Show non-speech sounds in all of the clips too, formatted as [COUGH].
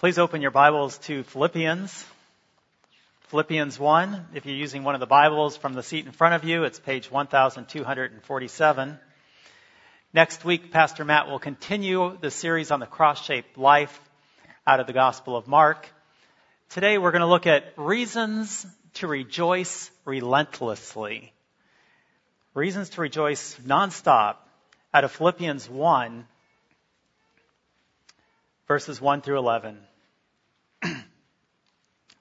Please open your Bibles to Philippians. Philippians 1. If you're using one of the Bibles from the seat in front of you, it's page 1247. Next week, Pastor Matt will continue the series on the cross-shaped life out of the Gospel of Mark. Today we're going to look at reasons to rejoice relentlessly. Reasons to rejoice nonstop out of Philippians 1, verses 1 through 11.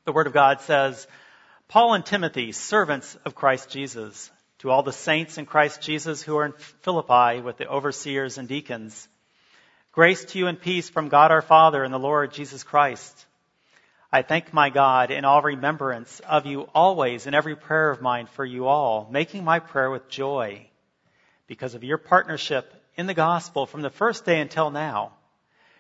The Word of God says, Paul and Timothy, servants of Christ Jesus, to all the saints in Christ Jesus who are in Philippi with the overseers and deacons, grace to you and peace from God our Father and the Lord Jesus Christ. I thank my God in all remembrance of you always in every prayer of mine for you all, making my prayer with joy because of your partnership in the gospel from the first day until now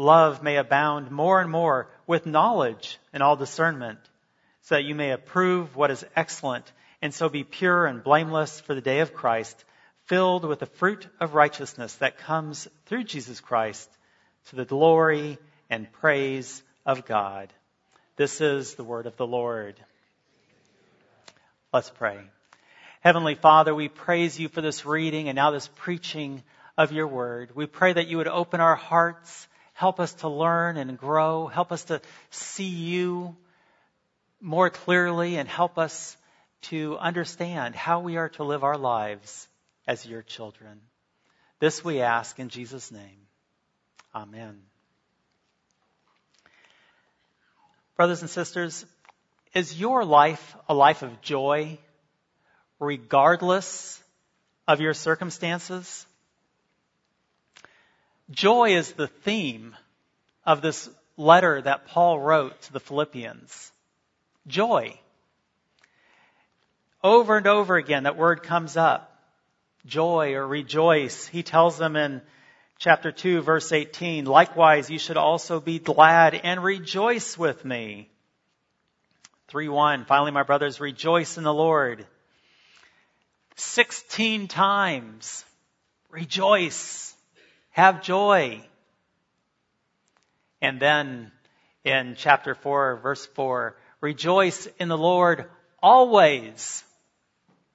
love may abound more and more with knowledge and all discernment, so that you may approve what is excellent, and so be pure and blameless for the day of Christ, filled with the fruit of righteousness that comes through Jesus Christ to the glory and praise of God. This is the word of the Lord. Let's pray. Heavenly Father, we praise you for this reading and now this preaching of your word. We pray that you would open our hearts Help us to learn and grow. Help us to see you more clearly and help us to understand how we are to live our lives as your children. This we ask in Jesus' name. Amen. Brothers and sisters, is your life a life of joy regardless of your circumstances? Joy is the theme of this letter that Paul wrote to the Philippians. Joy. Over and over again, that word comes up. Joy or rejoice. He tells them in chapter 2, verse 18, likewise, you should also be glad and rejoice with me. 3 1, finally, my brothers, rejoice in the Lord. 16 times, rejoice. Have joy. And then in chapter 4, verse 4, rejoice in the Lord always.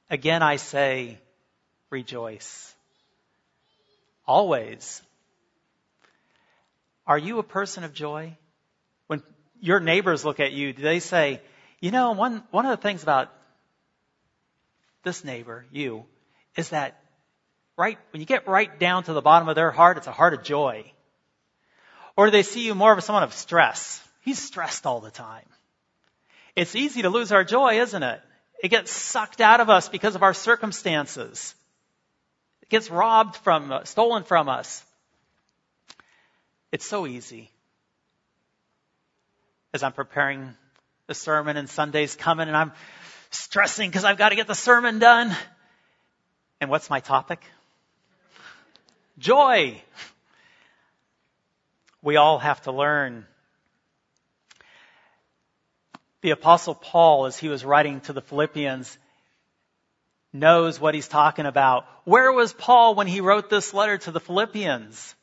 Again, I say, rejoice. Always. Are you a person of joy? When your neighbors look at you, do they say, you know, one, one of the things about this neighbor, you, is that right, when you get right down to the bottom of their heart, it's a heart of joy. Or do they see you more of someone of stress? He's stressed all the time. It's easy to lose our joy, isn't it? It gets sucked out of us because of our circumstances. It gets robbed from, uh, stolen from us. It's so easy. As I'm preparing the sermon and Sunday's coming and I'm stressing because I've got to get the sermon done. And what's my topic? Joy. We all have to learn. The apostle Paul, as he was writing to the Philippians, knows what he's talking about. Where was Paul when he wrote this letter to the Philippians?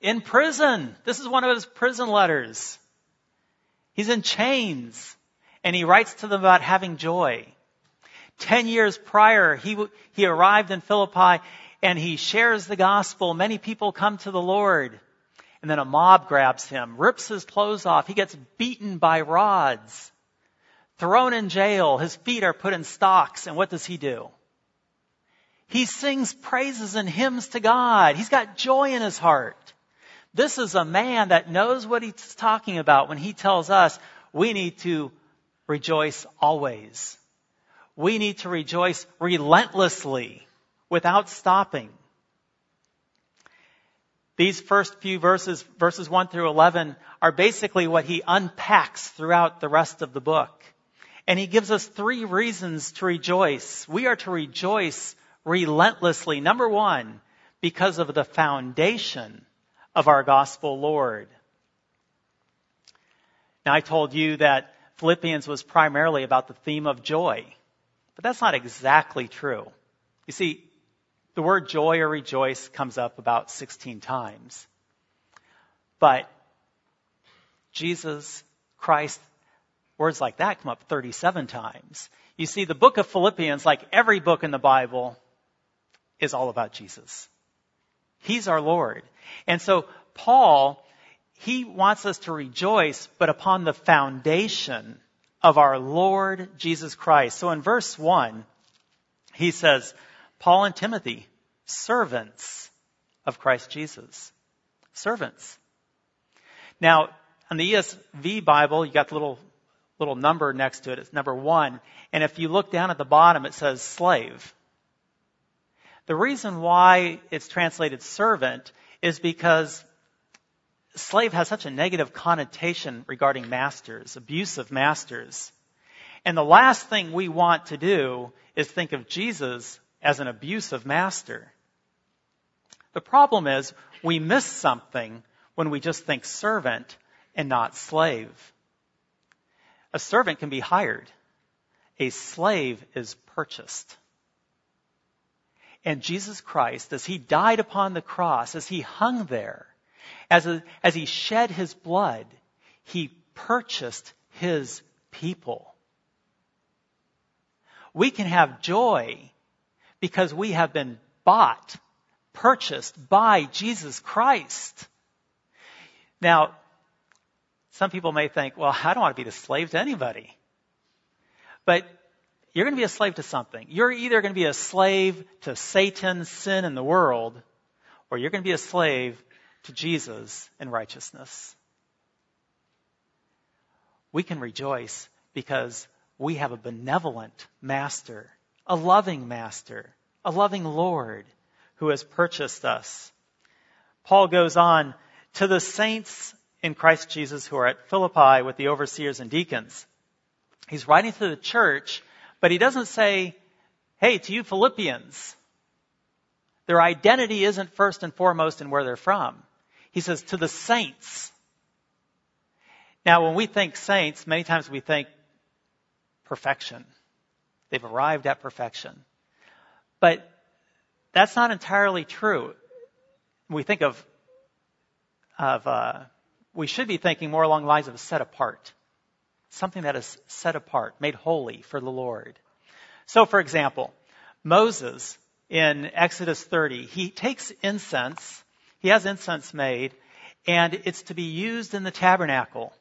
In prison. This is one of his prison letters. He's in chains and he writes to them about having joy. Ten years prior, he, he arrived in Philippi and he shares the gospel. Many people come to the Lord. And then a mob grabs him, rips his clothes off. He gets beaten by rods, thrown in jail. His feet are put in stocks. And what does he do? He sings praises and hymns to God. He's got joy in his heart. This is a man that knows what he's talking about when he tells us we need to rejoice always. We need to rejoice relentlessly without stopping. These first few verses, verses 1 through 11, are basically what he unpacks throughout the rest of the book. And he gives us three reasons to rejoice. We are to rejoice relentlessly. Number one, because of the foundation of our gospel Lord. Now I told you that Philippians was primarily about the theme of joy, but that's not exactly true. You see, the word joy or rejoice comes up about 16 times. But Jesus, Christ, words like that come up 37 times. You see, the book of Philippians, like every book in the Bible, is all about Jesus. He's our Lord. And so Paul, he wants us to rejoice, but upon the foundation of our Lord Jesus Christ. So in verse 1, he says, Paul and Timothy, servants of Christ Jesus. Servants. Now, on the ESV Bible, you got the little, little number next to it. It's number one. And if you look down at the bottom, it says slave. The reason why it's translated servant is because slave has such a negative connotation regarding masters, abusive masters. And the last thing we want to do is think of Jesus as an abusive master. The problem is we miss something when we just think servant and not slave. A servant can be hired. A slave is purchased. And Jesus Christ, as he died upon the cross, as he hung there, as, a, as he shed his blood, he purchased his people. We can have joy because we have been bought, purchased by Jesus Christ. Now, some people may think, well, I don't want to be the slave to anybody. But you're going to be a slave to something. You're either going to be a slave to Satan, sin, and the world, or you're going to be a slave to Jesus and righteousness. We can rejoice because we have a benevolent master a loving master, a loving Lord who has purchased us. Paul goes on to the saints in Christ Jesus who are at Philippi with the overseers and deacons. He's writing to the church, but he doesn't say, hey, to you Philippians. Their identity isn't first and foremost in where they're from. He says, to the saints. Now, when we think saints, many times we think perfection. They've arrived at perfection. But that's not entirely true. We think of, of uh, we should be thinking more along the lines of a set apart. Something that is set apart, made holy for the Lord. So, for example, Moses in Exodus 30, he takes incense, he has incense made, and it's to be used in the tabernacle.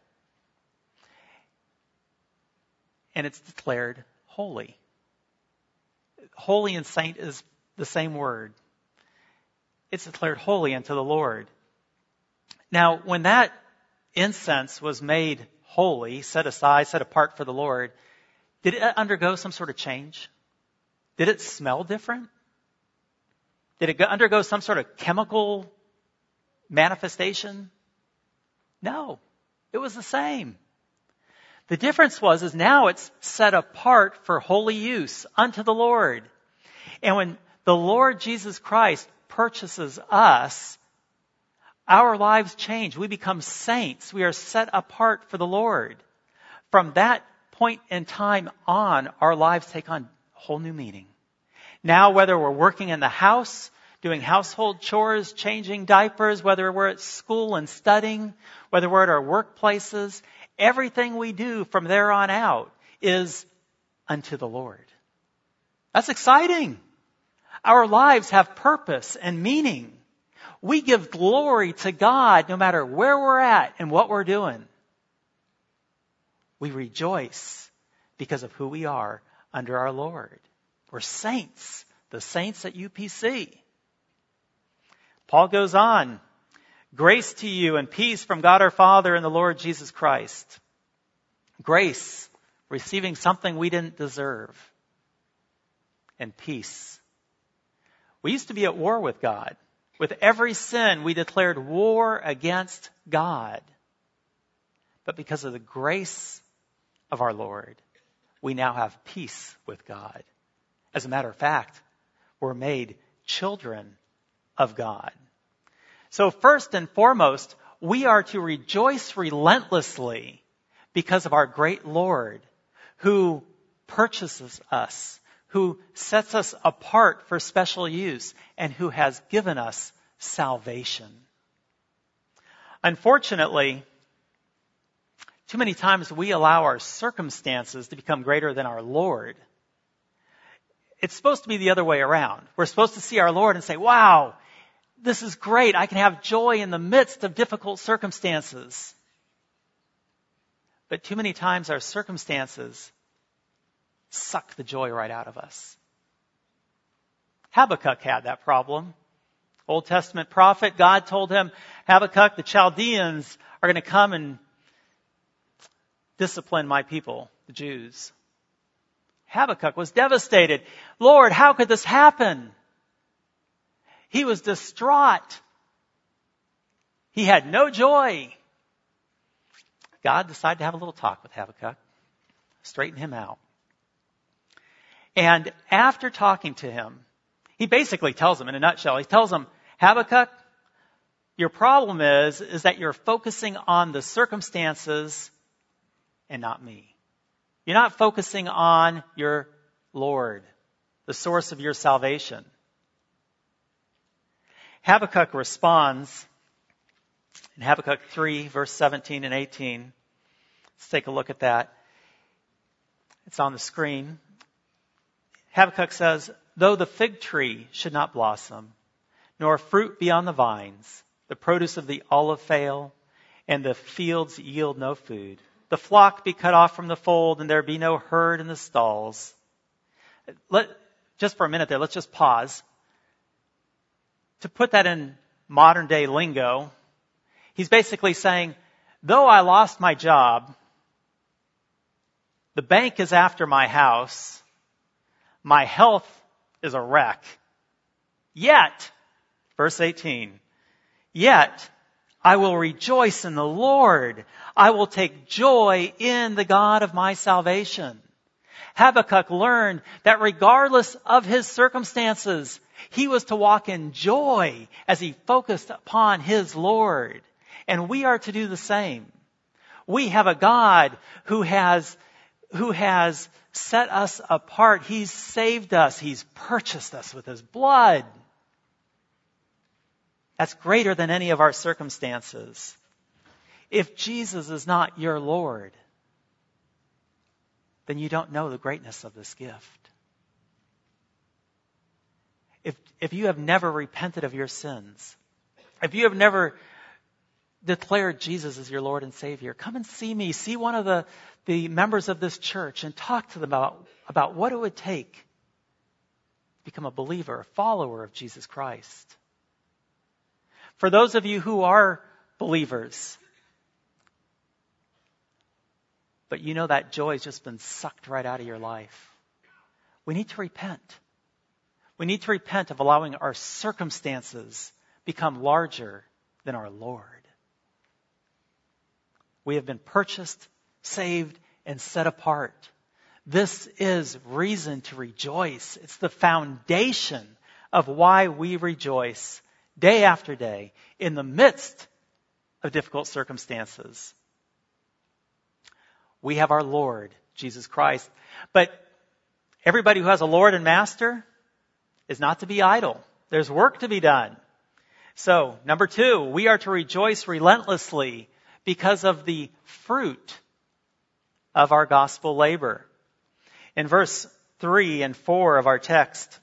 And it's declared holy. Holy and saint is the same word. It's declared holy unto the Lord. Now, when that incense was made holy, set aside, set apart for the Lord, did it undergo some sort of change? Did it smell different? Did it undergo some sort of chemical manifestation? No. It was the same. The difference was, is now it's set apart for holy use unto the Lord. And when the Lord Jesus Christ purchases us, our lives change. We become saints. We are set apart for the Lord. From that point in time on, our lives take on a whole new meaning. Now, whether we're working in the house, doing household chores, changing diapers, whether we're at school and studying, whether we're at our workplaces, Everything we do from there on out is unto the Lord. That's exciting. Our lives have purpose and meaning. We give glory to God no matter where we're at and what we're doing. We rejoice because of who we are under our Lord. We're saints, the saints at UPC. Paul goes on Grace to you and peace from God our Father and the Lord Jesus Christ. Grace, receiving something we didn't deserve. And peace. We used to be at war with God. With every sin, we declared war against God. But because of the grace of our Lord, we now have peace with God. As a matter of fact, we're made children of God. So first and foremost, we are to rejoice relentlessly because of our great Lord who purchases us, who sets us apart for special use, and who has given us salvation. Unfortunately, too many times we allow our circumstances to become greater than our Lord. It's supposed to be the other way around. We're supposed to see our Lord and say, wow, this is great. I can have joy in the midst of difficult circumstances. But too many times our circumstances suck the joy right out of us. Habakkuk had that problem. Old Testament prophet, God told him, Habakkuk, the Chaldeans are going to come and discipline my people, the Jews. Habakkuk was devastated. Lord, how could this happen? He was distraught. He had no joy. God decided to have a little talk with Habakkuk, straighten him out. And after talking to him, he basically tells him in a nutshell, he tells him, Habakkuk, your problem is, is that you're focusing on the circumstances and not me. You're not focusing on your Lord, the source of your salvation. Habakkuk responds in Habakkuk 3, verse 17 and 18. Let's take a look at that. It's on the screen. Habakkuk says, Though the fig tree should not blossom, nor fruit be on the vines, the produce of the olive fail, and the fields yield no food, the flock be cut off from the fold, and there be no herd in the stalls. Let, just for a minute there, let's just pause. To put that in modern day lingo, he's basically saying, though I lost my job, the bank is after my house, my health is a wreck. Yet, verse 18, yet I will rejoice in the Lord. I will take joy in the God of my salvation. Habakkuk learned that regardless of his circumstances, he was to walk in joy as he focused upon his Lord. And we are to do the same. We have a God who has, who has set us apart. He's saved us. He's purchased us with His blood. That's greater than any of our circumstances. If Jesus is not your Lord, then you don't know the greatness of this gift. If, if you have never repented of your sins, if you have never declared Jesus as your Lord and Savior, come and see me. See one of the, the members of this church and talk to them about, about what it would take to become a believer, a follower of Jesus Christ. For those of you who are believers, but you know that joy has just been sucked right out of your life, we need to repent. We need to repent of allowing our circumstances become larger than our Lord. We have been purchased saved, and set apart. This is reason to rejoice. It's the foundation of why we rejoice day after day in the midst of difficult circumstances. We have our Lord, Jesus Christ. But everybody who has a Lord and Master is not to be idle. There's work to be done. So, number two, we are to rejoice relentlessly because of the fruit of our gospel labor. In verse 3 and 4 of our text,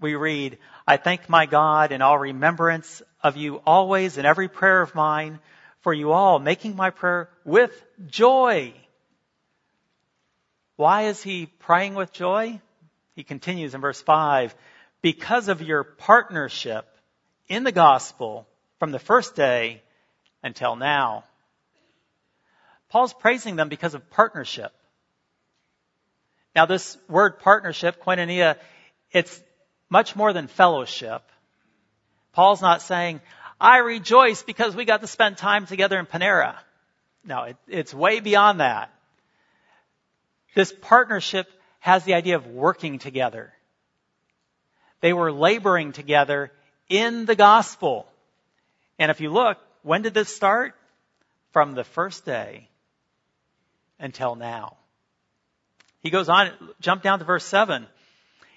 we read, I thank my God in all remembrance of you always in every prayer of mine for you all, making my prayer with joy. Why is he praying with joy? He continues in verse 5, because of your partnership in the gospel from the first day until now. Paul's praising them because of partnership. Now this word partnership, koinonia, it's much more than fellowship. Paul's not saying, I rejoice because we got to spend time together in Panera. No, it, it's way beyond that. This partnership has the idea of working together. They were laboring together in the gospel. And if you look, when did this start? From the first day until now. He goes on, jump down to verse 7.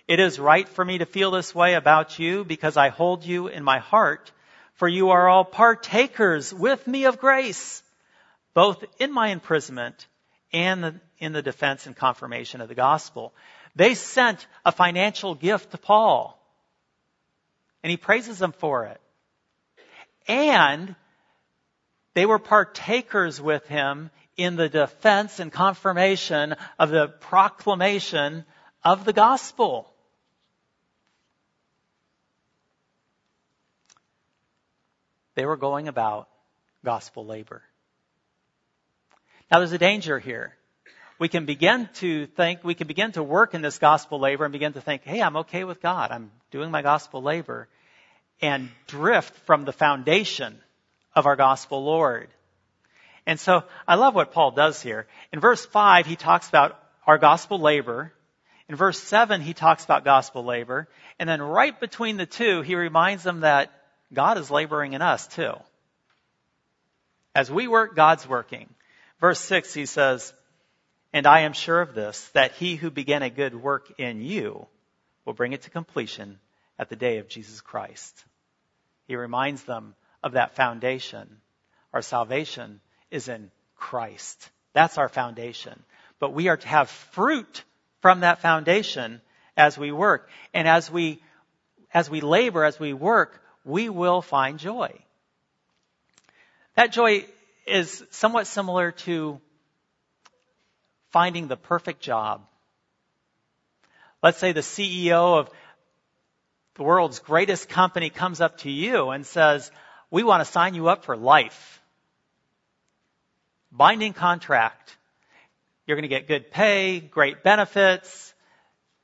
It is right for me to feel this way about you because I hold you in my heart, for you are all partakers with me of grace, both in my imprisonment and in the defense and confirmation of the gospel. They sent a financial gift to Paul, and he praises them for it. And they were partakers with him in the defense and confirmation of the proclamation of the gospel. They were going about gospel labor. Now there's a danger here. We can begin to think, we can begin to work in this gospel labor and begin to think, hey, I'm okay with God. I'm doing my gospel labor and drift from the foundation of our gospel Lord. And so I love what Paul does here. In verse 5, he talks about our gospel labor. In verse 7, he talks about gospel labor. And then right between the two, he reminds them that God is laboring in us too. As we work, God's working. Verse 6, he says, And I am sure of this, that he who began a good work in you will bring it to completion at the day of Jesus Christ. He reminds them of that foundation. Our salvation is in Christ. That's our foundation. But we are to have fruit from that foundation as we work. And as we, as we labor, as we work, we will find joy. That joy is somewhat similar to finding the perfect job. Let's say the CEO of the world's greatest company comes up to you and says, we want to sign you up for life binding contract. You're going to get good pay, great benefits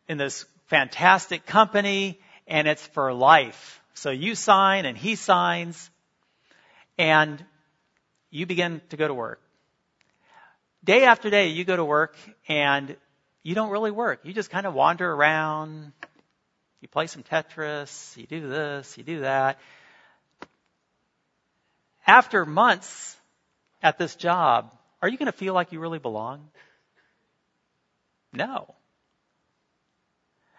in this fantastic company, and it's for life. So you sign and he signs, and you begin to go to work. Day after day, you go to work and you don't really work. You just kind of wander around. You play some Tetris. You do this. You do that. After months at this job, are you going to feel like you really belong? No.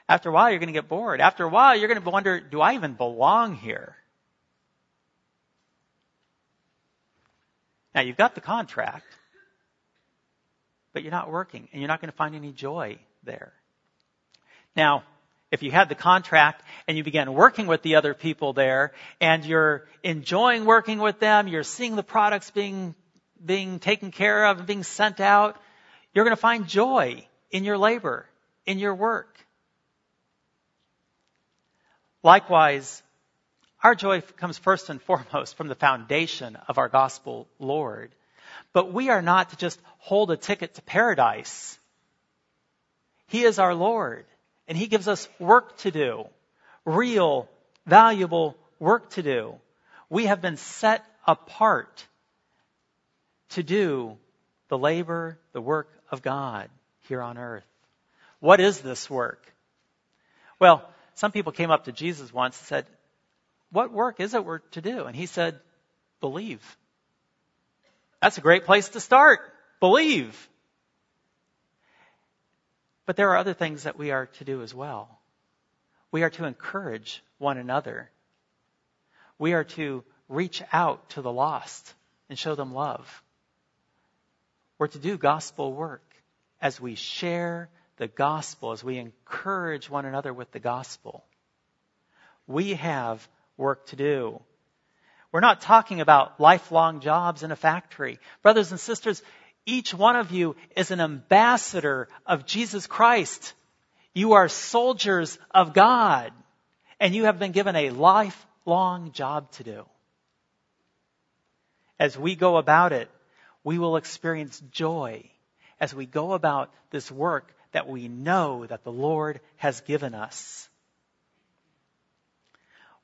After a while, you're going to get bored. After a while, you're going to wonder, do I even belong here? Now, you've got the contract, but you're not working, and you're not going to find any joy there. Now, if you had the contract and you began working with the other people there, and you're enjoying working with them, you're seeing the products being being taken care of and being sent out, you're going to find joy in your labor, in your work. Likewise, our joy comes first and foremost from the foundation of our gospel Lord. But we are not to just hold a ticket to paradise. He is our Lord, and He gives us work to do, real, valuable work to do. We have been set apart to do the labor, the work of God here on earth. What is this work? Well, some people came up to Jesus once and said, What work is it we're to do? And he said, Believe. That's a great place to start. Believe. But there are other things that we are to do as well. We are to encourage one another. We are to reach out to the lost and show them love. We're to do gospel work as we share the gospel, as we encourage one another with the gospel. We have work to do. We're not talking about lifelong jobs in a factory. Brothers and sisters, each one of you is an ambassador of Jesus Christ. You are soldiers of God, and you have been given a lifelong job to do. As we go about it, we will experience joy as we go about this work that we know that the Lord has given us.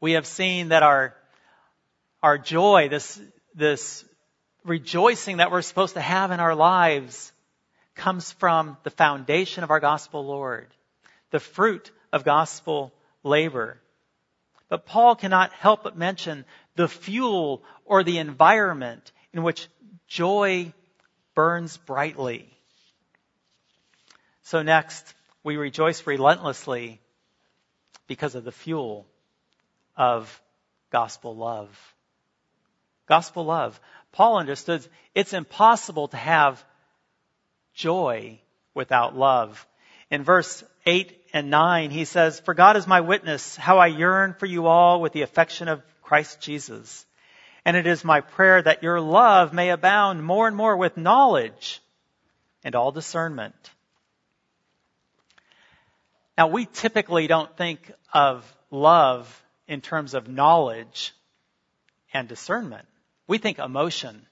We have seen that our, our joy, this, this rejoicing that we're supposed to have in our lives, comes from the foundation of our gospel Lord, the fruit of gospel labor. But Paul cannot help but mention the fuel or the environment in which joy burns brightly. So next, we rejoice relentlessly because of the fuel of gospel love. Gospel love. Paul understood it's impossible to have joy without love. In verse 8 and 9, he says, For God is my witness, how I yearn for you all with the affection of Christ Jesus. And it is my prayer that your love may abound more and more with knowledge and all discernment. Now, we typically don't think of love in terms of knowledge and discernment. We think emotion.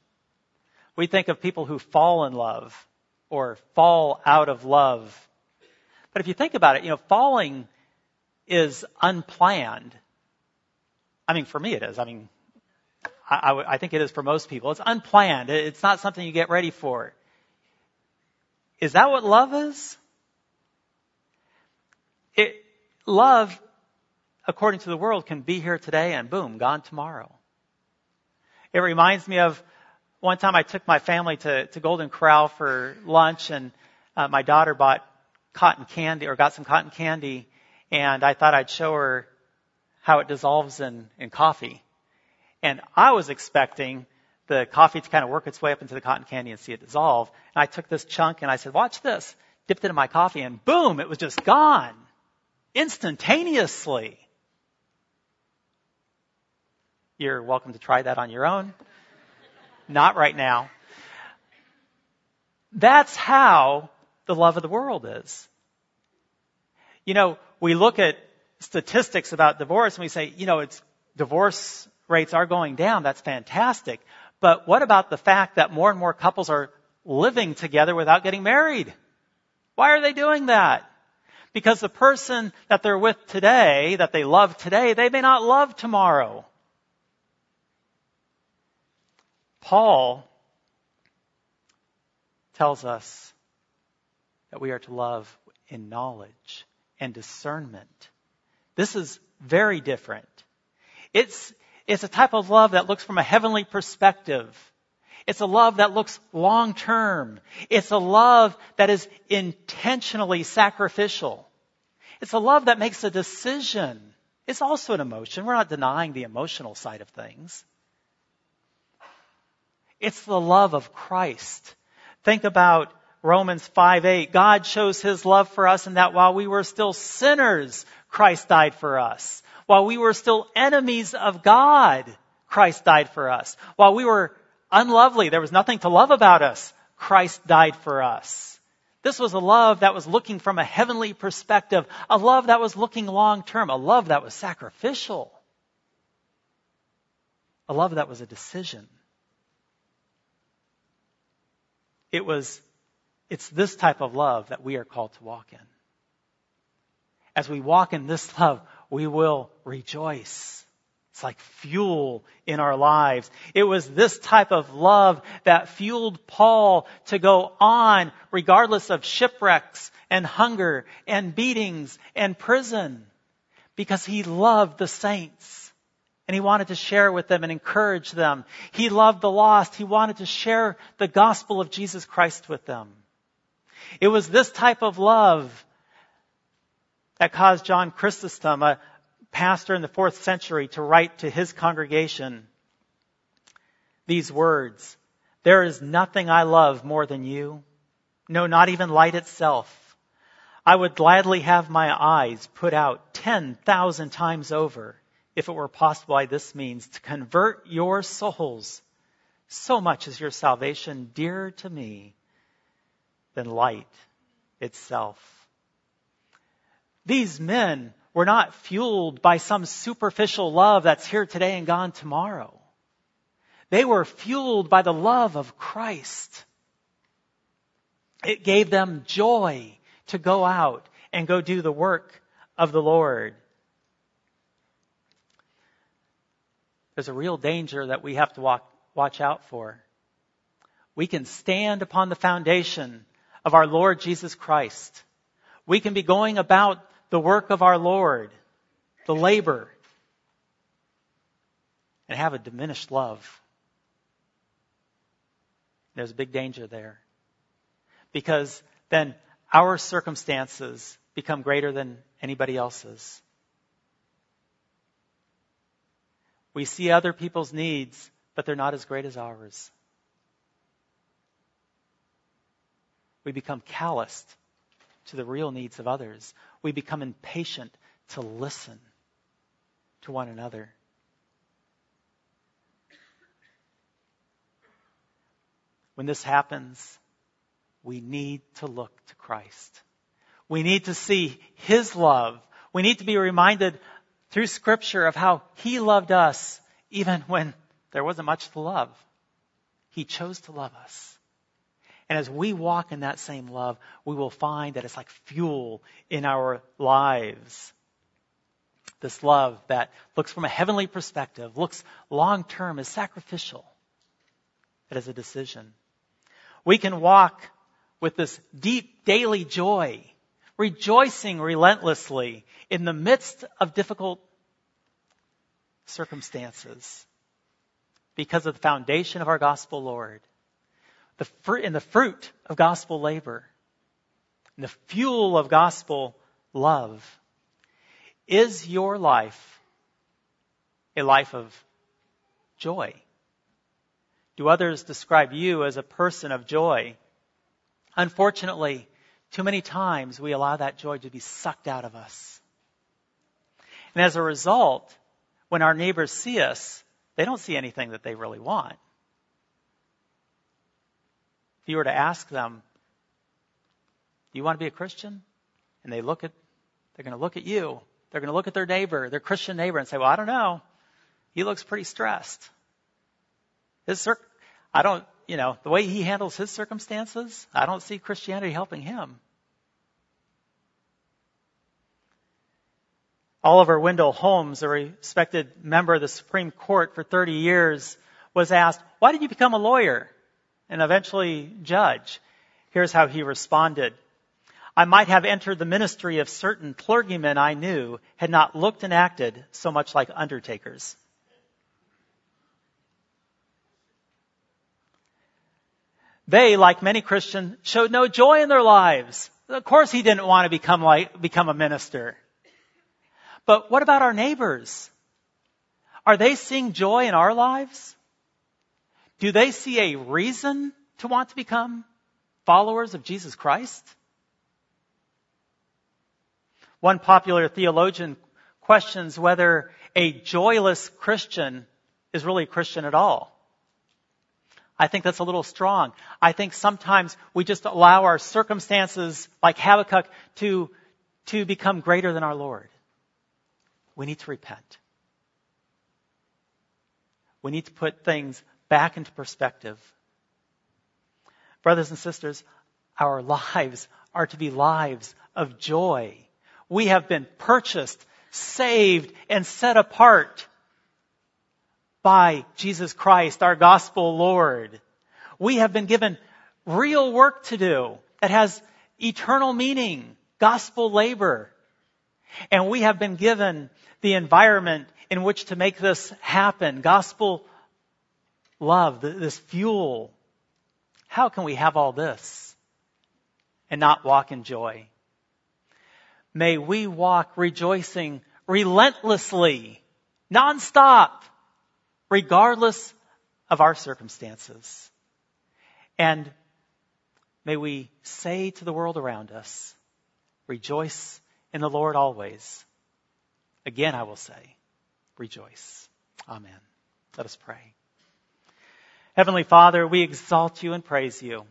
We think of people who fall in love or fall out of love. But if you think about it, you know, falling is unplanned. I mean, for me it is. I mean, I, I, I think it is for most people. It's unplanned. It's not something you get ready for. Is that what love is? It, love, according to the world, can be here today and boom, gone tomorrow. It reminds me of one time I took my family to, to Golden Corral for lunch and uh, my daughter bought cotton candy or got some cotton candy and I thought I'd show her how it dissolves in, in coffee. And I was expecting the coffee to kind of work its way up into the cotton candy and see it dissolve. And I took this chunk and I said, watch this. Dipped it in my coffee and boom, it was just gone. Instantaneously. You're welcome to try that on your own. Not right now. That's how the love of the world is. You know, we look at statistics about divorce and we say, you know, it's divorce rates are going down. That's fantastic. But what about the fact that more and more couples are living together without getting married? Why are they doing that? Because the person that they're with today, that they love today, they may not love tomorrow. Paul tells us that we are to love in knowledge and discernment. This is very different. It's, it's a type of love that looks from a heavenly perspective. It's a love that looks long term. It's a love that is intentionally sacrificial. It's a love that makes a decision. It's also an emotion. We're not denying the emotional side of things. It's the love of Christ. Think about Romans 5 8. God shows his love for us in that while we were still sinners, Christ died for us. While we were still enemies of God, Christ died for us. While we were unlovely, there was nothing to love about us, Christ died for us. This was a love that was looking from a heavenly perspective, a love that was looking long term, a love that was sacrificial, a love that was a decision. It was, it's this type of love that we are called to walk in. As we walk in this love, we will rejoice. It's like fuel in our lives. It was this type of love that fueled Paul to go on regardless of shipwrecks and hunger and beatings and prison because he loved the saints and he wanted to share with them and encourage them. He loved the lost. He wanted to share the gospel of Jesus Christ with them. It was this type of love that caused John Chrysostom, a pastor in the fourth century, to write to his congregation these words. There is nothing I love more than you. No, not even light itself. I would gladly have my eyes put out 10,000 times over if it were possible by this means, to convert your souls. So much is your salvation dearer to me than light itself. These men were not fueled by some superficial love that's here today and gone tomorrow. They were fueled by the love of Christ. It gave them joy to go out and go do the work of the Lord. There's a real danger that we have to walk, watch out for. We can stand upon the foundation of our Lord Jesus Christ. We can be going about the work of our Lord, the labor, and have a diminished love. There's a big danger there. Because then our circumstances become greater than anybody else's. We see other people's needs, but they're not as great as ours. We become calloused to the real needs of others. We become impatient to listen to one another. When this happens, we need to look to Christ. We need to see His love. We need to be reminded through Scripture of how He loved us even when there wasn't much to love. He chose to love us. And as we walk in that same love, we will find that it's like fuel in our lives. This love that looks from a heavenly perspective, looks long term, is sacrificial. It is a decision. We can walk with this deep daily joy, rejoicing relentlessly in the midst of difficult circumstances because of the foundation of our gospel Lord, the fruit, in the fruit of gospel labor, and the fuel of gospel love. Is your life a life of joy? Do others describe you as a person of joy? Unfortunately, too many times we allow that joy to be sucked out of us. And as a result, when our neighbors see us, they don't see anything that they really want. If you were to ask them, Do you want to be a Christian? And they look at, they're going to look at you. They're going to look at their neighbor, their Christian neighbor, and say, Well, I don't know. He looks pretty stressed. His cir- I don't, you know, the way he handles his circumstances, I don't see Christianity helping him. Oliver Wendell Holmes, a respected member of the Supreme Court for 30 years, was asked, Why did you become a lawyer and eventually judge? Here's how he responded. I might have entered the ministry of certain clergymen I knew had not looked and acted so much like undertakers. They, like many Christians, showed no joy in their lives. Of course he didn't want to become like, become a minister. But what about our neighbors? Are they seeing joy in our lives? Do they see a reason to want to become followers of Jesus Christ? One popular theologian questions whether a joyless Christian is really a Christian at all. I think that's a little strong. I think sometimes we just allow our circumstances, like Habakkuk, to, to become greater than our Lord. We need to repent. We need to put things back into perspective. Brothers and sisters, our [LAUGHS] lives are to be lives of joy. We have been purchased, saved, and set apart by Jesus Christ, our gospel Lord. We have been given real work to do that has eternal meaning, gospel labor. And we have been given the environment in which to make this happen, gospel love, this fuel. How can we have all this and not walk in joy? May we walk rejoicing relentlessly, nonstop, regardless of our circumstances. And may we say to the world around us, rejoice in the Lord always. Again, I will say, rejoice. Amen. Let us pray. Heavenly Father, we exalt you and praise you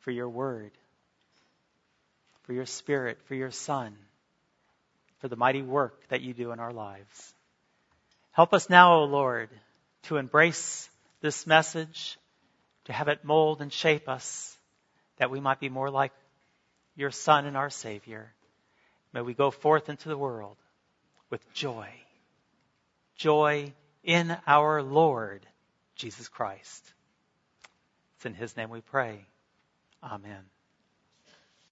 for your word, for your spirit, for your son, for the mighty work that you do in our lives. Help us now, O Lord, to embrace this message, to have it mold and shape us, that we might be more like your Son and our Savior. May we go forth into the world with joy. Joy in our Lord Jesus Christ. It's in His name we pray. Amen.